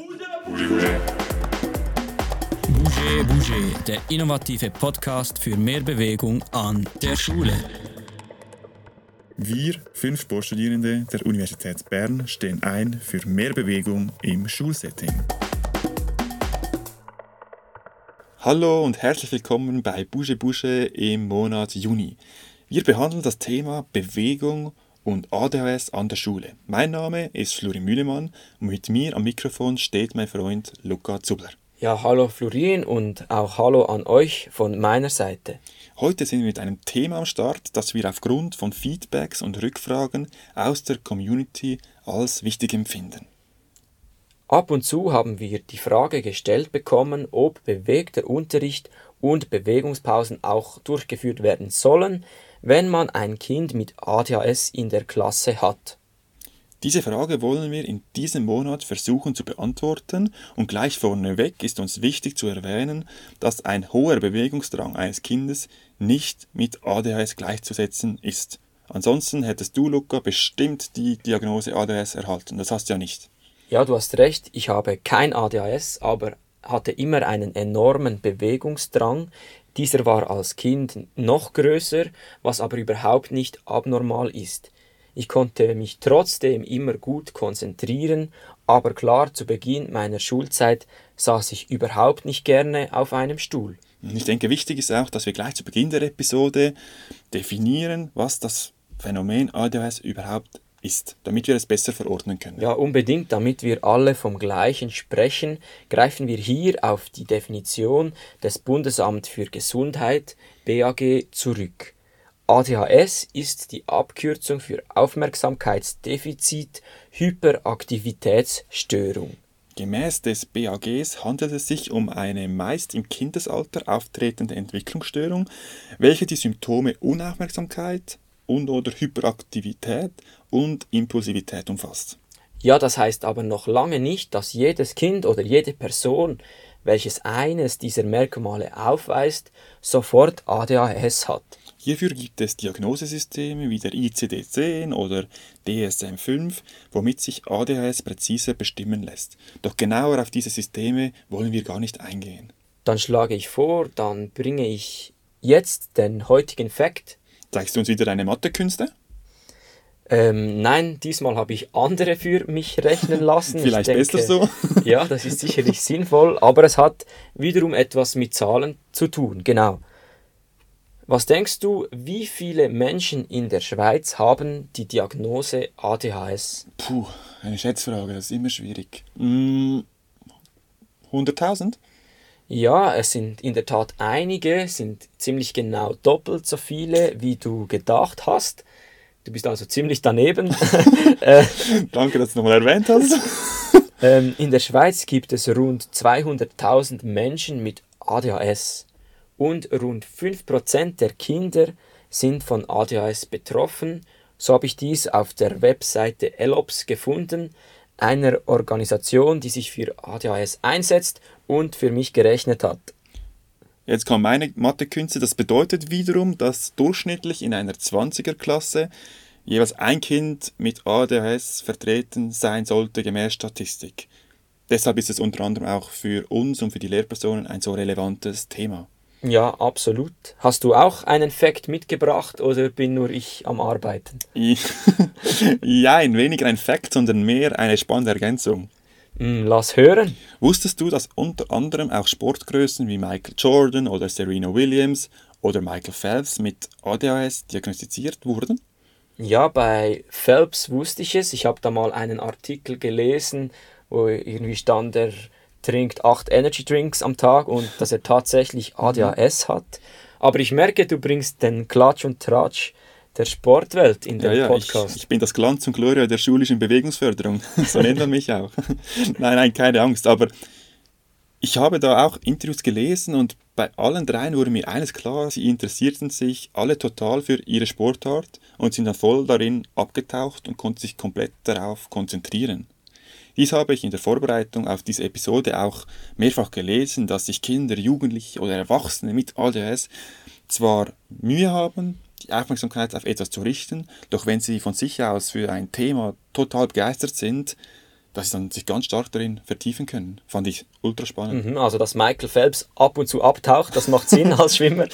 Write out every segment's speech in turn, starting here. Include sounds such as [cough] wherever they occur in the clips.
Bouger Bouger, der innovative Podcast für mehr Bewegung an der Schule. Wir, fünf Sportstudierende der Universität Bern, stehen ein für mehr Bewegung im Schulsetting. Hallo und herzlich willkommen bei Bouge Bouge im Monat Juni. Wir behandeln das Thema Bewegung ADHS an der Schule. Mein Name ist Florin Mühlemann und mit mir am Mikrofon steht mein Freund Luca Zubler. Ja, hallo Florin und auch hallo an euch von meiner Seite. Heute sind wir mit einem Thema am Start, das wir aufgrund von Feedbacks und Rückfragen aus der Community als wichtig empfinden. Ab und zu haben wir die Frage gestellt bekommen, ob bewegter Unterricht und Bewegungspausen auch durchgeführt werden sollen, wenn man ein Kind mit ADHS in der Klasse hat. Diese Frage wollen wir in diesem Monat versuchen zu beantworten und gleich vorneweg ist uns wichtig zu erwähnen, dass ein hoher Bewegungsdrang eines Kindes nicht mit ADHS gleichzusetzen ist. Ansonsten hättest du, Luca, bestimmt die Diagnose ADHS erhalten. Das hast du ja nicht. Ja, du hast recht, ich habe kein ADHS, aber hatte immer einen enormen Bewegungsdrang. Dieser war als Kind noch größer, was aber überhaupt nicht abnormal ist. Ich konnte mich trotzdem immer gut konzentrieren, aber klar, zu Beginn meiner Schulzeit saß ich überhaupt nicht gerne auf einem Stuhl. Ich denke, wichtig ist auch, dass wir gleich zu Beginn der Episode definieren, was das Phänomen ADHS überhaupt ist, damit wir es besser verordnen können. Ja, unbedingt, damit wir alle vom Gleichen sprechen, greifen wir hier auf die Definition des Bundesamt für Gesundheit BAG zurück. ADHS ist die Abkürzung für Aufmerksamkeitsdefizit Hyperaktivitätsstörung. Gemäß des BAGs handelt es sich um eine meist im Kindesalter auftretende Entwicklungsstörung, welche die Symptome Unaufmerksamkeit, und/oder Hyperaktivität und Impulsivität umfasst. Ja, das heißt aber noch lange nicht, dass jedes Kind oder jede Person, welches eines dieser Merkmale aufweist, sofort ADHS hat. Hierfür gibt es Diagnosesysteme wie der ICD-10 oder DSM-5, womit sich ADHS präziser bestimmen lässt. Doch genauer auf diese Systeme wollen wir gar nicht eingehen. Dann schlage ich vor, dann bringe ich jetzt den heutigen Fakt Zeigst du uns wieder deine Mathekünste? Ähm, nein, diesmal habe ich andere für mich rechnen lassen. Vielleicht denke, besser so. ja, das ist sicherlich [laughs] sinnvoll, aber es hat wiederum etwas mit Zahlen zu tun. Genau. Was denkst du, wie viele Menschen in der Schweiz haben die Diagnose ADHS? Puh, eine Schätzfrage, das ist immer schwierig. Mm, 100.000? Ja, es sind in der Tat einige, sind ziemlich genau doppelt so viele, wie du gedacht hast. Du bist also ziemlich daneben. [laughs] [laughs] Äh, Danke, dass du nochmal erwähnt hast. [laughs] Ähm, in der Schweiz gibt es rund 200.000 Menschen mit ADHS und rund 5% der Kinder sind von ADHS betroffen. So habe ich dies auf der Webseite ELOPS gefunden, einer Organisation, die sich für ADHS einsetzt und für mich gerechnet hat. Jetzt kommt meine Mathekünste. Das bedeutet wiederum, dass durchschnittlich in einer 20er-Klasse jeweils ein Kind mit ADHS vertreten sein sollte, gemäß Statistik. Deshalb ist es unter anderem auch für uns und für die Lehrpersonen ein so relevantes Thema. Ja, absolut. Hast du auch einen Fakt mitgebracht oder bin nur ich am Arbeiten? [laughs] ja, ein weniger ein Fakt, sondern mehr eine spannende Ergänzung. Mm, lass hören. Wusstest du, dass unter anderem auch Sportgrößen wie Michael Jordan oder Serena Williams oder Michael Phelps mit ADHS diagnostiziert wurden? Ja, bei Phelps wusste ich es. Ich habe da mal einen Artikel gelesen, wo irgendwie stand, er trinkt acht Energy Drinks am Tag und dass er tatsächlich ADHS hat. Aber ich merke, du bringst den Klatsch und Tratsch der Sportwelt in den ja, ja, Podcast. Ich, ich, bin das Glanz und Gloria der schulischen Bewegungsförderung. [laughs] so nennt man mich auch. [laughs] nein, nein, keine Angst. Aber ich habe da auch Interviews gelesen und bei allen dreien wurde mir eines klar, sie interessierten sich alle total für ihre Sportart und sind dann voll darin abgetaucht und konnten sich komplett darauf konzentrieren. Dies habe ich in der Vorbereitung auf diese Episode auch mehrfach gelesen, dass sich Kinder, Jugendliche oder Erwachsene mit ADHS zwar Mühe haben, die Aufmerksamkeit auf etwas zu richten, doch wenn sie von sich aus für ein Thema total begeistert sind, dass sie dann sich ganz stark darin vertiefen können. Fand ich ultra spannend. Mhm, also, dass Michael Phelps ab und zu abtaucht, das macht Sinn [laughs] als Schwimmer.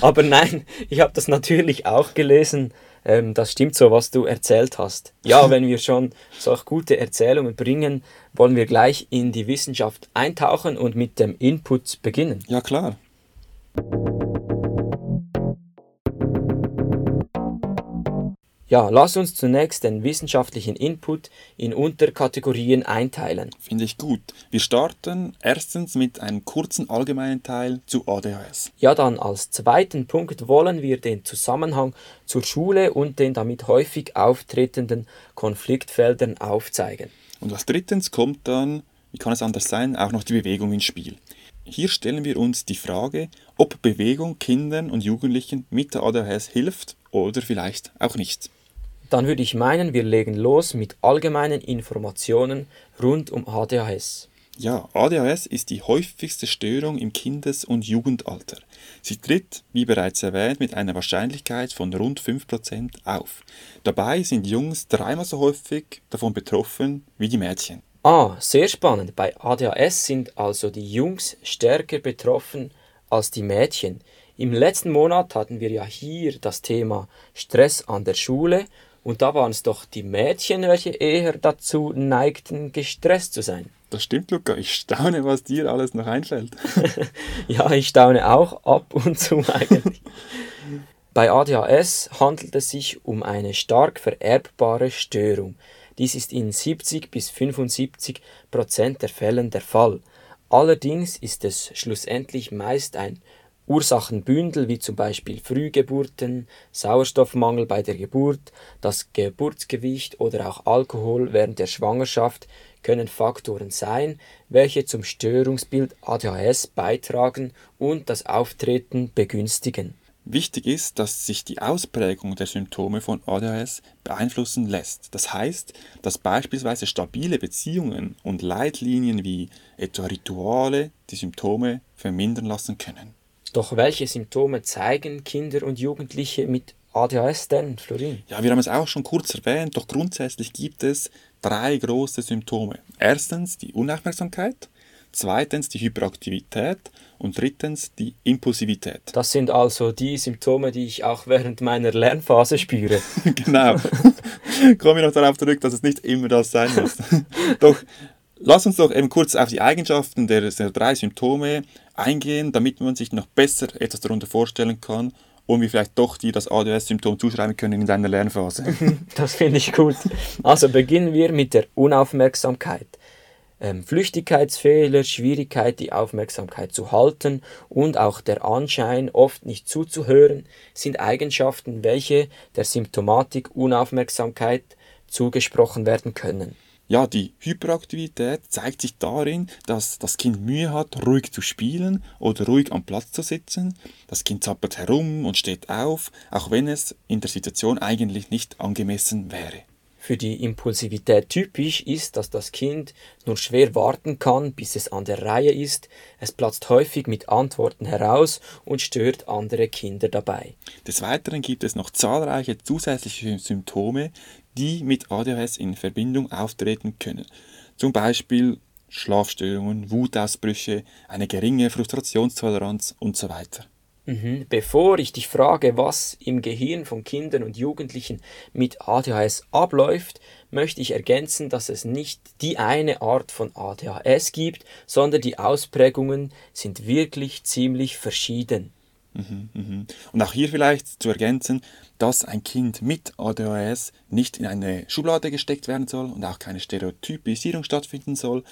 Aber nein, ich habe das natürlich auch gelesen. Ähm, das stimmt so, was du erzählt hast. Ja, [laughs] wenn wir schon solch gute Erzählungen bringen, wollen wir gleich in die Wissenschaft eintauchen und mit dem Input beginnen. Ja, klar. Ja, lass uns zunächst den wissenschaftlichen Input in Unterkategorien einteilen. Finde ich gut. Wir starten erstens mit einem kurzen allgemeinen Teil zu ADHS. Ja, dann als zweiten Punkt wollen wir den Zusammenhang zur Schule und den damit häufig auftretenden Konfliktfeldern aufzeigen. Und als drittens kommt dann, wie kann es anders sein, auch noch die Bewegung ins Spiel. Hier stellen wir uns die Frage, ob Bewegung Kindern und Jugendlichen mit der ADHS hilft oder vielleicht auch nicht. Dann würde ich meinen, wir legen los mit allgemeinen Informationen rund um ADHS. Ja, ADHS ist die häufigste Störung im Kindes- und Jugendalter. Sie tritt, wie bereits erwähnt, mit einer Wahrscheinlichkeit von rund 5% auf. Dabei sind Jungs dreimal so häufig davon betroffen wie die Mädchen. Ah, sehr spannend. Bei ADHS sind also die Jungs stärker betroffen als die Mädchen. Im letzten Monat hatten wir ja hier das Thema Stress an der Schule und da waren es doch die Mädchen, welche eher dazu neigten, gestresst zu sein. Das stimmt, Luca. Ich staune, was dir alles noch einfällt. [laughs] ja, ich staune auch ab und zu eigentlich. Bei ADHS handelt es sich um eine stark vererbbare Störung. Dies ist in 70 bis 75 Prozent der Fällen der Fall. Allerdings ist es schlussendlich meist ein Ursachenbündel wie zum Beispiel Frühgeburten, Sauerstoffmangel bei der Geburt, das Geburtsgewicht oder auch Alkohol während der Schwangerschaft können Faktoren sein, welche zum Störungsbild ADHS beitragen und das Auftreten begünstigen. Wichtig ist, dass sich die Ausprägung der Symptome von ADHS beeinflussen lässt. Das heißt, dass beispielsweise stabile Beziehungen und Leitlinien wie etwa Rituale die Symptome vermindern lassen können. Doch welche Symptome zeigen Kinder und Jugendliche mit ADHS denn, Florin? Ja, wir haben es auch schon kurz erwähnt, doch grundsätzlich gibt es drei große Symptome. Erstens die Unaufmerksamkeit, zweitens die Hyperaktivität und drittens die Impulsivität. Das sind also die Symptome, die ich auch während meiner Lernphase spüre. [laughs] genau. [laughs] Kommen wir noch darauf zurück, dass es nicht immer das sein muss. [laughs] doch Lass uns doch eben kurz auf die Eigenschaften der, der drei Symptome eingehen, damit man sich noch besser etwas darunter vorstellen kann und wir vielleicht doch dir das ADS-Symptom zuschreiben können in deiner Lernphase. [laughs] Das finde ich gut. Also beginnen wir mit der Unaufmerksamkeit. Ähm, Flüchtigkeitsfehler, Schwierigkeit, die Aufmerksamkeit zu halten und auch der Anschein, oft nicht zuzuhören, sind Eigenschaften, welche der Symptomatik Unaufmerksamkeit zugesprochen werden können. Ja, die Hyperaktivität zeigt sich darin, dass das Kind Mühe hat, ruhig zu spielen oder ruhig am Platz zu sitzen. Das Kind zappert herum und steht auf, auch wenn es in der Situation eigentlich nicht angemessen wäre. Für die Impulsivität typisch ist, dass das Kind nur schwer warten kann, bis es an der Reihe ist. Es platzt häufig mit Antworten heraus und stört andere Kinder dabei. Des Weiteren gibt es noch zahlreiche zusätzliche Symptome, die mit ADHS in Verbindung auftreten können. Zum Beispiel Schlafstörungen, Wutausbrüche, eine geringe Frustrationstoleranz und so weiter. Mhm. Bevor ich dich frage, was im Gehirn von Kindern und Jugendlichen mit ADHS abläuft, möchte ich ergänzen, dass es nicht die eine Art von ADHS gibt, sondern die Ausprägungen sind wirklich ziemlich verschieden. Mhm, mhm. Und auch hier vielleicht zu ergänzen, dass ein Kind mit ADHS nicht in eine Schublade gesteckt werden soll und auch keine Stereotypisierung stattfinden soll,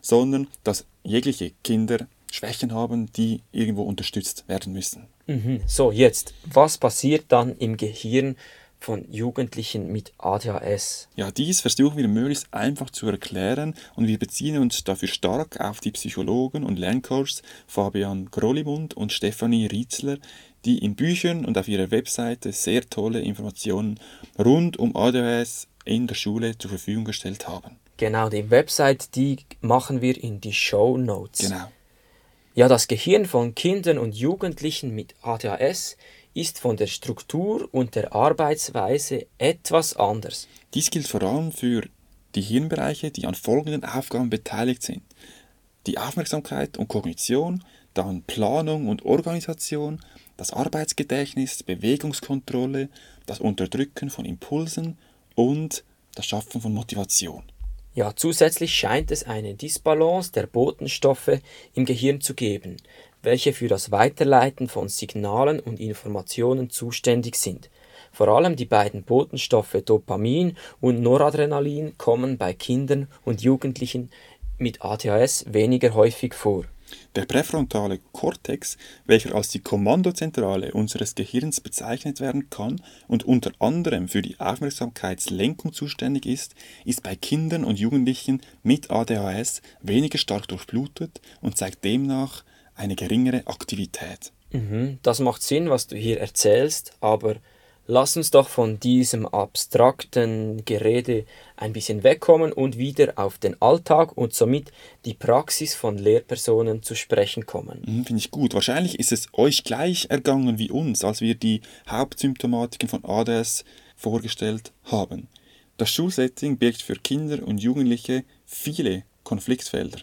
sondern dass jegliche Kinder Schwächen haben, die irgendwo unterstützt werden müssen. Mhm. So, jetzt, was passiert dann im Gehirn von Jugendlichen mit ADHS? Ja, dies versuchen wir möglichst einfach zu erklären und wir beziehen uns dafür stark auf die Psychologen und Lerncoaches Fabian Grollimund und Stefanie Rietzler, die in Büchern und auf ihrer Webseite sehr tolle Informationen rund um ADHS in der Schule zur Verfügung gestellt haben. Genau, die Website, die machen wir in die Show Notes. Genau. Ja, das Gehirn von Kindern und Jugendlichen mit ADHS ist von der Struktur und der Arbeitsweise etwas anders. Dies gilt vor allem für die Hirnbereiche, die an folgenden Aufgaben beteiligt sind. Die Aufmerksamkeit und Kognition, dann Planung und Organisation, das Arbeitsgedächtnis, Bewegungskontrolle, das Unterdrücken von Impulsen und das Schaffen von Motivation. Ja, zusätzlich scheint es eine Disbalance der Botenstoffe im Gehirn zu geben, welche für das Weiterleiten von Signalen und Informationen zuständig sind. Vor allem die beiden Botenstoffe Dopamin und Noradrenalin kommen bei Kindern und Jugendlichen mit ADHS weniger häufig vor. Der präfrontale Kortex, welcher als die Kommandozentrale unseres Gehirns bezeichnet werden kann und unter anderem für die Aufmerksamkeitslenkung zuständig ist, ist bei Kindern und Jugendlichen mit ADHS weniger stark durchblutet und zeigt demnach eine geringere Aktivität. Mhm, das macht Sinn, was du hier erzählst, aber Lass uns doch von diesem abstrakten Gerede ein bisschen wegkommen und wieder auf den Alltag und somit die Praxis von Lehrpersonen zu sprechen kommen. Mhm, Finde ich gut. Wahrscheinlich ist es euch gleich ergangen wie uns, als wir die Hauptsymptomatiken von ADS vorgestellt haben. Das Schulsetting birgt für Kinder und Jugendliche viele Konfliktfelder.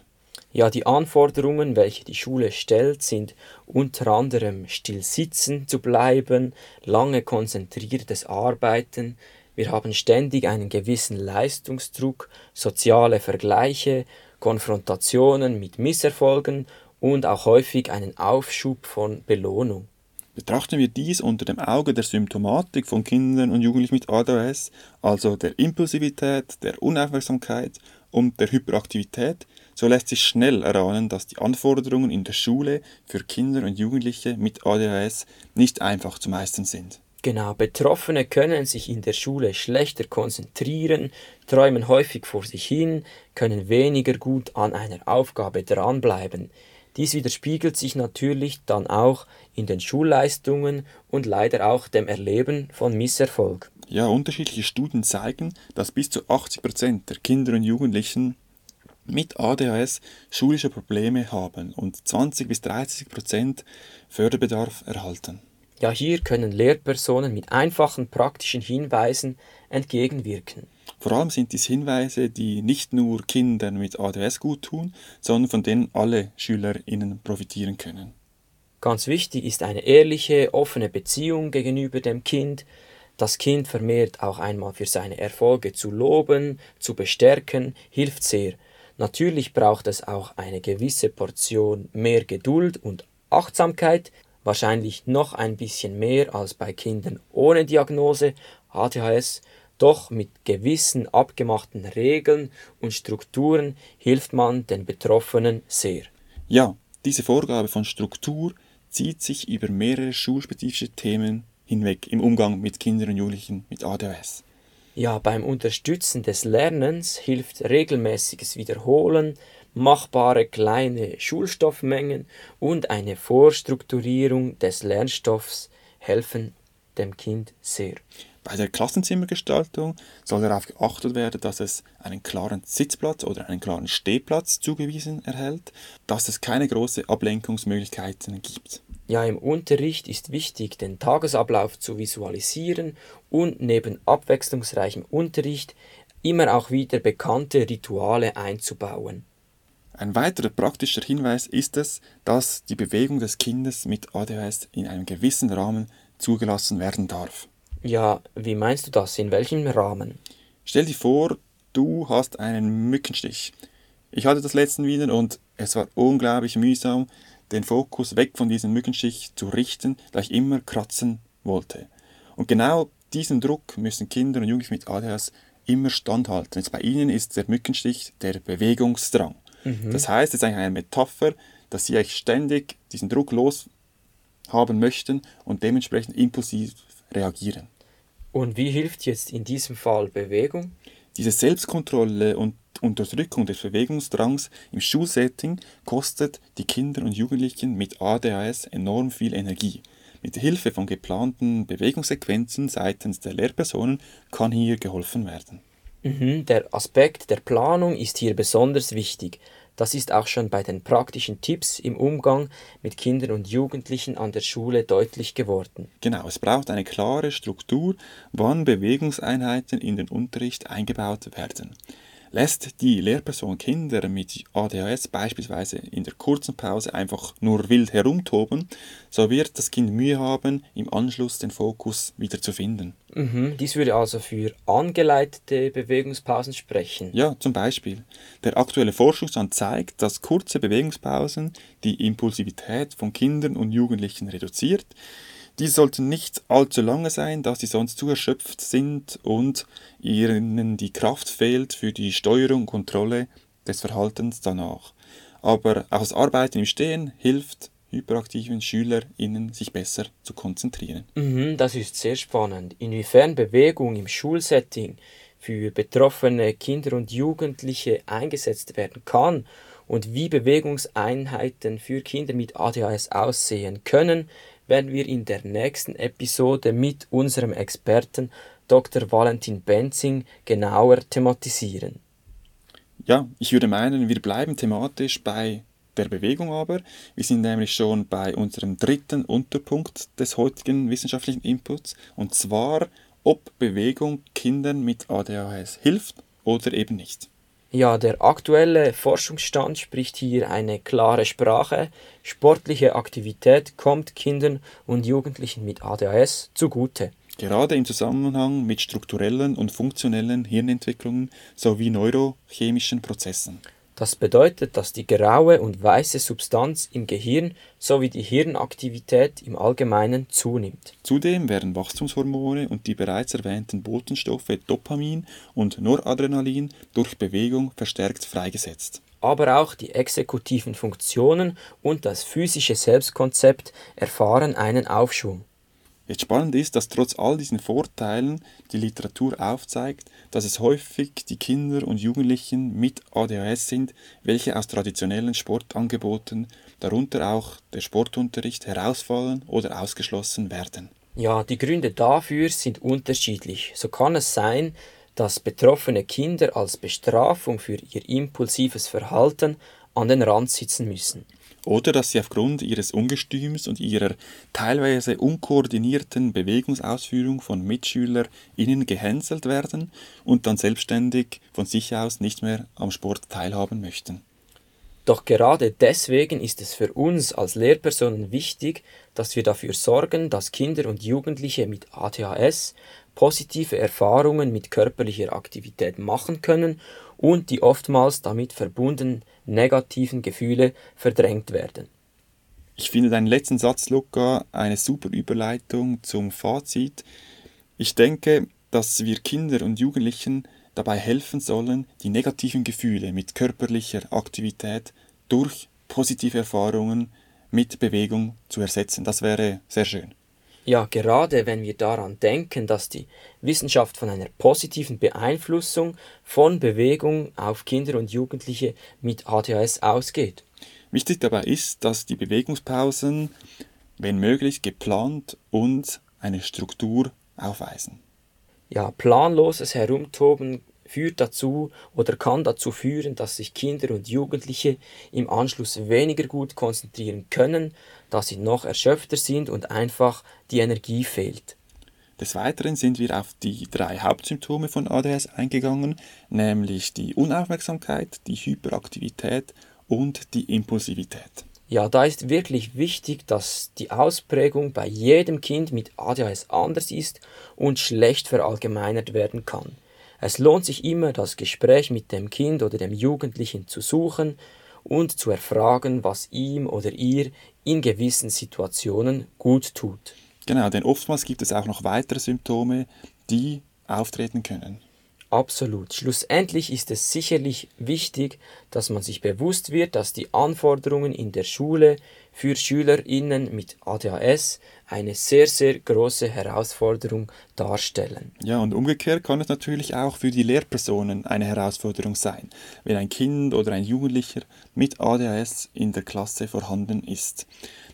Ja, die Anforderungen, welche die Schule stellt, sind unter anderem still sitzen zu bleiben, lange konzentriertes Arbeiten, wir haben ständig einen gewissen Leistungsdruck, soziale Vergleiche, Konfrontationen mit Misserfolgen und auch häufig einen Aufschub von Belohnung. Betrachten wir dies unter dem Auge der Symptomatik von Kindern und Jugendlichen mit ADHS, also der Impulsivität, der Unaufmerksamkeit und der Hyperaktivität, so lässt sich schnell erahnen, dass die Anforderungen in der Schule für Kinder und Jugendliche mit ADHS nicht einfach zu meistern sind. Genau, Betroffene können sich in der Schule schlechter konzentrieren, träumen häufig vor sich hin, können weniger gut an einer Aufgabe dranbleiben. Dies widerspiegelt sich natürlich dann auch in den Schulleistungen und leider auch dem Erleben von Misserfolg. Ja, unterschiedliche Studien zeigen, dass bis zu 80 Prozent der Kinder und Jugendlichen mit ADHS schulische Probleme haben und 20 bis 30 Prozent Förderbedarf erhalten. Ja, hier können Lehrpersonen mit einfachen praktischen Hinweisen entgegenwirken. Vor allem sind dies Hinweise, die nicht nur Kindern mit ADHS gut tun, sondern von denen alle SchülerInnen profitieren können. Ganz wichtig ist eine ehrliche, offene Beziehung gegenüber dem Kind, das Kind vermehrt auch einmal für seine Erfolge zu loben, zu bestärken, hilft sehr. Natürlich braucht es auch eine gewisse Portion mehr Geduld und Achtsamkeit, wahrscheinlich noch ein bisschen mehr als bei Kindern ohne Diagnose ADHS, doch mit gewissen abgemachten Regeln und Strukturen hilft man den Betroffenen sehr. Ja, diese Vorgabe von Struktur zieht sich über mehrere schulspezifische Themen hinweg im Umgang mit Kindern und Jugendlichen mit ADHS. Ja, beim Unterstützen des Lernens hilft regelmäßiges Wiederholen, machbare kleine Schulstoffmengen und eine Vorstrukturierung des Lernstoffs helfen dem Kind sehr. Bei der Klassenzimmergestaltung soll darauf geachtet werden, dass es einen klaren Sitzplatz oder einen klaren Stehplatz zugewiesen erhält, dass es keine großen Ablenkungsmöglichkeiten gibt. Ja, im Unterricht ist wichtig, den Tagesablauf zu visualisieren und neben abwechslungsreichem Unterricht immer auch wieder bekannte Rituale einzubauen. Ein weiterer praktischer Hinweis ist es, dass die Bewegung des Kindes mit ADHS in einem gewissen Rahmen zugelassen werden darf. Ja, wie meinst du das? In welchem Rahmen? Stell dir vor, du hast einen Mückenstich. Ich hatte das letzten wieder und es war unglaublich mühsam, den Fokus weg von diesem Mückenstich zu richten, da ich immer kratzen wollte. Und genau diesem Druck müssen Kinder und Jugendliche mit ADHS immer standhalten. Jetzt bei ihnen ist der Mückenstich der Bewegungsdrang. Mhm. Das heißt, es ist eigentlich eine Metapher, dass sie eigentlich ständig diesen Druck loshaben möchten und dementsprechend impulsiv reagieren. Und wie hilft jetzt in diesem Fall Bewegung? Diese Selbstkontrolle und Unterdrückung des Bewegungsdrangs im Schulsetting kostet die Kinder und Jugendlichen mit ADHS enorm viel Energie. Mit Hilfe von geplanten Bewegungssequenzen seitens der Lehrpersonen kann hier geholfen werden. Mhm, der Aspekt der Planung ist hier besonders wichtig. Das ist auch schon bei den praktischen Tipps im Umgang mit Kindern und Jugendlichen an der Schule deutlich geworden. Genau, es braucht eine klare Struktur, wann Bewegungseinheiten in den Unterricht eingebaut werden. Lässt die Lehrperson Kinder mit ADHS beispielsweise in der kurzen Pause einfach nur wild herumtoben, so wird das Kind Mühe haben, im Anschluss den Fokus wieder zu finden. Mhm, dies würde also für angeleitete Bewegungspausen sprechen. Ja, zum Beispiel. Der aktuelle Forschungsstand zeigt, dass kurze Bewegungspausen die Impulsivität von Kindern und Jugendlichen reduziert, diese sollten nicht allzu lange sein, da sie sonst zu erschöpft sind und ihnen die Kraft fehlt für die Steuerung und Kontrolle des Verhaltens danach. Aber auch das Arbeiten im Stehen hilft hyperaktiven SchülerInnen sich besser zu konzentrieren. Mhm, das ist sehr spannend. Inwiefern Bewegung im Schulsetting für betroffene Kinder und Jugendliche eingesetzt werden kann und wie Bewegungseinheiten für Kinder mit ADHS aussehen können, werden wir in der nächsten Episode mit unserem Experten Dr. Valentin Benzing genauer thematisieren. Ja, ich würde meinen, wir bleiben thematisch bei der Bewegung aber. Wir sind nämlich schon bei unserem dritten Unterpunkt des heutigen wissenschaftlichen Inputs und zwar, ob Bewegung Kindern mit ADHS hilft oder eben nicht. Ja, der aktuelle Forschungsstand spricht hier eine klare Sprache. Sportliche Aktivität kommt Kindern und Jugendlichen mit ADHS zugute. Gerade im Zusammenhang mit strukturellen und funktionellen Hirnentwicklungen sowie neurochemischen Prozessen. Das bedeutet, dass die graue und weiße Substanz im Gehirn sowie die Hirnaktivität im Allgemeinen zunimmt. Zudem werden Wachstumshormone und die bereits erwähnten Botenstoffe Dopamin und Noradrenalin durch Bewegung verstärkt freigesetzt. Aber auch die exekutiven Funktionen und das physische Selbstkonzept erfahren einen Aufschwung. Jetzt spannend ist, dass trotz all diesen Vorteilen die Literatur aufzeigt, dass es häufig die Kinder und Jugendlichen mit ADHS sind, welche aus traditionellen Sportangeboten, darunter auch der Sportunterricht, herausfallen oder ausgeschlossen werden. Ja, die Gründe dafür sind unterschiedlich. So kann es sein, dass betroffene Kinder als Bestrafung für ihr impulsives Verhalten an den Rand sitzen müssen oder dass sie aufgrund ihres Ungestüms und ihrer teilweise unkoordinierten Bewegungsausführung von MitschülerInnen gehänselt werden und dann selbstständig von sich aus nicht mehr am Sport teilhaben möchten. Doch gerade deswegen ist es für uns als Lehrpersonen wichtig, dass wir dafür sorgen, dass Kinder und Jugendliche mit ADHS positive Erfahrungen mit körperlicher Aktivität machen können und die oftmals damit verbundenen negativen Gefühle verdrängt werden. Ich finde deinen letzten Satz, Luca, eine super Überleitung zum Fazit. Ich denke, dass wir Kinder und Jugendlichen dabei helfen sollen, die negativen Gefühle mit körperlicher Aktivität durch positive Erfahrungen mit Bewegung zu ersetzen. Das wäre sehr schön. Ja, gerade wenn wir daran denken, dass die Wissenschaft von einer positiven Beeinflussung von Bewegung auf Kinder und Jugendliche mit ADHS ausgeht. Wichtig dabei ist, dass die Bewegungspausen, wenn möglich, geplant und eine Struktur aufweisen. Ja, planloses Herumtoben führt dazu oder kann dazu führen, dass sich Kinder und Jugendliche im Anschluss weniger gut konzentrieren können, da sie noch erschöpfter sind und einfach die Energie fehlt. Des Weiteren sind wir auf die drei Hauptsymptome von ADS eingegangen, nämlich die Unaufmerksamkeit, die Hyperaktivität und die Impulsivität. Ja, da ist wirklich wichtig, dass die Ausprägung bei jedem Kind mit ADHS anders ist und schlecht verallgemeinert werden kann. Es lohnt sich immer, das Gespräch mit dem Kind oder dem Jugendlichen zu suchen und zu erfragen, was ihm oder ihr in gewissen Situationen gut tut. Genau, denn oftmals gibt es auch noch weitere Symptome, die auftreten können. Absolut. Schlussendlich ist es sicherlich wichtig, dass man sich bewusst wird, dass die Anforderungen in der Schule für SchülerInnen mit ADHS eine sehr, sehr große Herausforderung darstellen. Ja, und umgekehrt kann es natürlich auch für die Lehrpersonen eine Herausforderung sein, wenn ein Kind oder ein Jugendlicher mit ADHS in der Klasse vorhanden ist.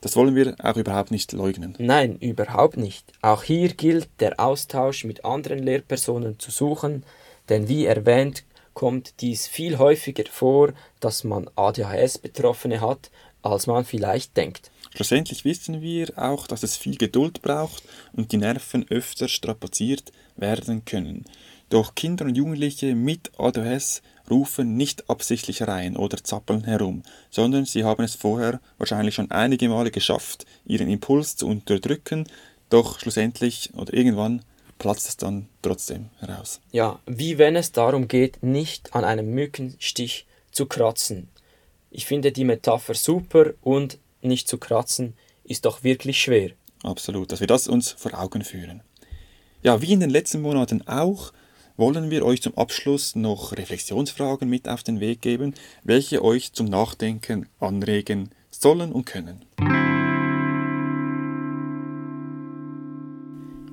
Das wollen wir auch überhaupt nicht leugnen. Nein, überhaupt nicht. Auch hier gilt der Austausch mit anderen Lehrpersonen zu suchen, denn wie erwähnt, kommt dies viel häufiger vor, dass man ADHS-Betroffene hat, als man vielleicht denkt. Schlussendlich wissen wir auch, dass es viel Geduld braucht und die Nerven öfter strapaziert werden können. Doch Kinder und Jugendliche mit ADHS rufen nicht absichtlich rein oder zappeln herum, sondern sie haben es vorher wahrscheinlich schon einige Male geschafft, ihren Impuls zu unterdrücken, doch schlussendlich oder irgendwann platzt es dann trotzdem heraus. Ja, wie wenn es darum geht, nicht an einem Mückenstich zu kratzen. Ich finde die Metapher super und nicht zu kratzen ist doch wirklich schwer. Absolut, dass wir das uns vor Augen führen. Ja, wie in den letzten Monaten auch, wollen wir euch zum Abschluss noch Reflexionsfragen mit auf den Weg geben, welche euch zum Nachdenken anregen sollen und können.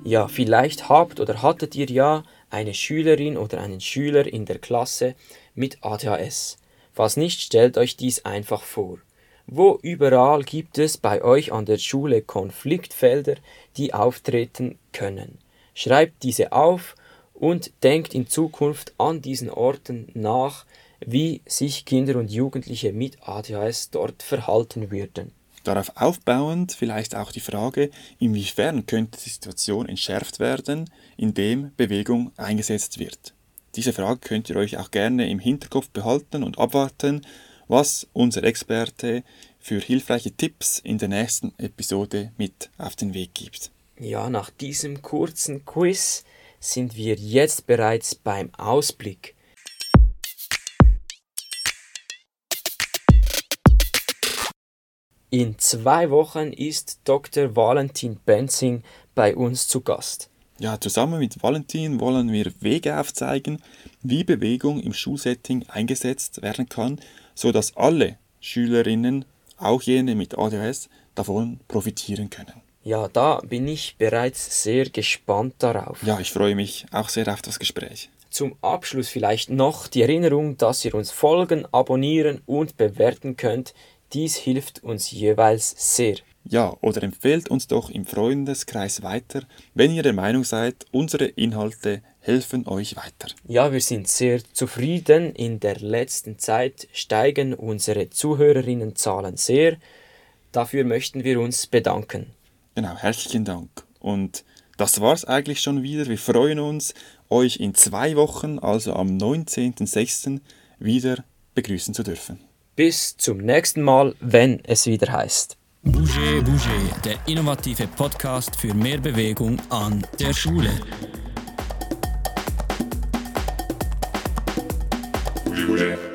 Ja, vielleicht habt oder hattet ihr ja eine Schülerin oder einen Schüler in der Klasse mit ADHS. Falls nicht, stellt euch dies einfach vor. Wo überall gibt es bei euch an der Schule Konfliktfelder, die auftreten können. Schreibt diese auf und denkt in Zukunft an diesen Orten nach, wie sich Kinder und Jugendliche mit ADHS dort verhalten würden. Darauf aufbauend vielleicht auch die Frage, inwiefern könnte die Situation entschärft werden, indem Bewegung eingesetzt wird. Diese Frage könnt ihr euch auch gerne im Hinterkopf behalten und abwarten, was unser Experte für hilfreiche Tipps in der nächsten Episode mit auf den Weg gibt. Ja, nach diesem kurzen Quiz sind wir jetzt bereits beim Ausblick. In zwei Wochen ist Dr. Valentin Benzing bei uns zu Gast. Ja, zusammen mit Valentin wollen wir Wege aufzeigen, wie Bewegung im Schulsetting eingesetzt werden kann, sodass alle Schülerinnen, auch jene mit ADHS, davon profitieren können. Ja, da bin ich bereits sehr gespannt darauf. Ja, ich freue mich auch sehr auf das Gespräch. Zum Abschluss vielleicht noch die Erinnerung, dass ihr uns folgen, abonnieren und bewerten könnt. Dies hilft uns jeweils sehr. Ja, oder empfehlt uns doch im Freundeskreis weiter, wenn ihr der Meinung seid, unsere Inhalte helfen euch weiter. Ja, wir sind sehr zufrieden. In der letzten Zeit steigen unsere Zuhörerinnenzahlen sehr. Dafür möchten wir uns bedanken. Genau, herzlichen Dank. Und das war's eigentlich schon wieder. Wir freuen uns, euch in zwei Wochen, also am 19.06., wieder begrüßen zu dürfen. Bis zum nächsten Mal, wenn es wieder heißt. Bouger Bouger, der innovative Podcast für mehr Bewegung an der Schule. Bouger.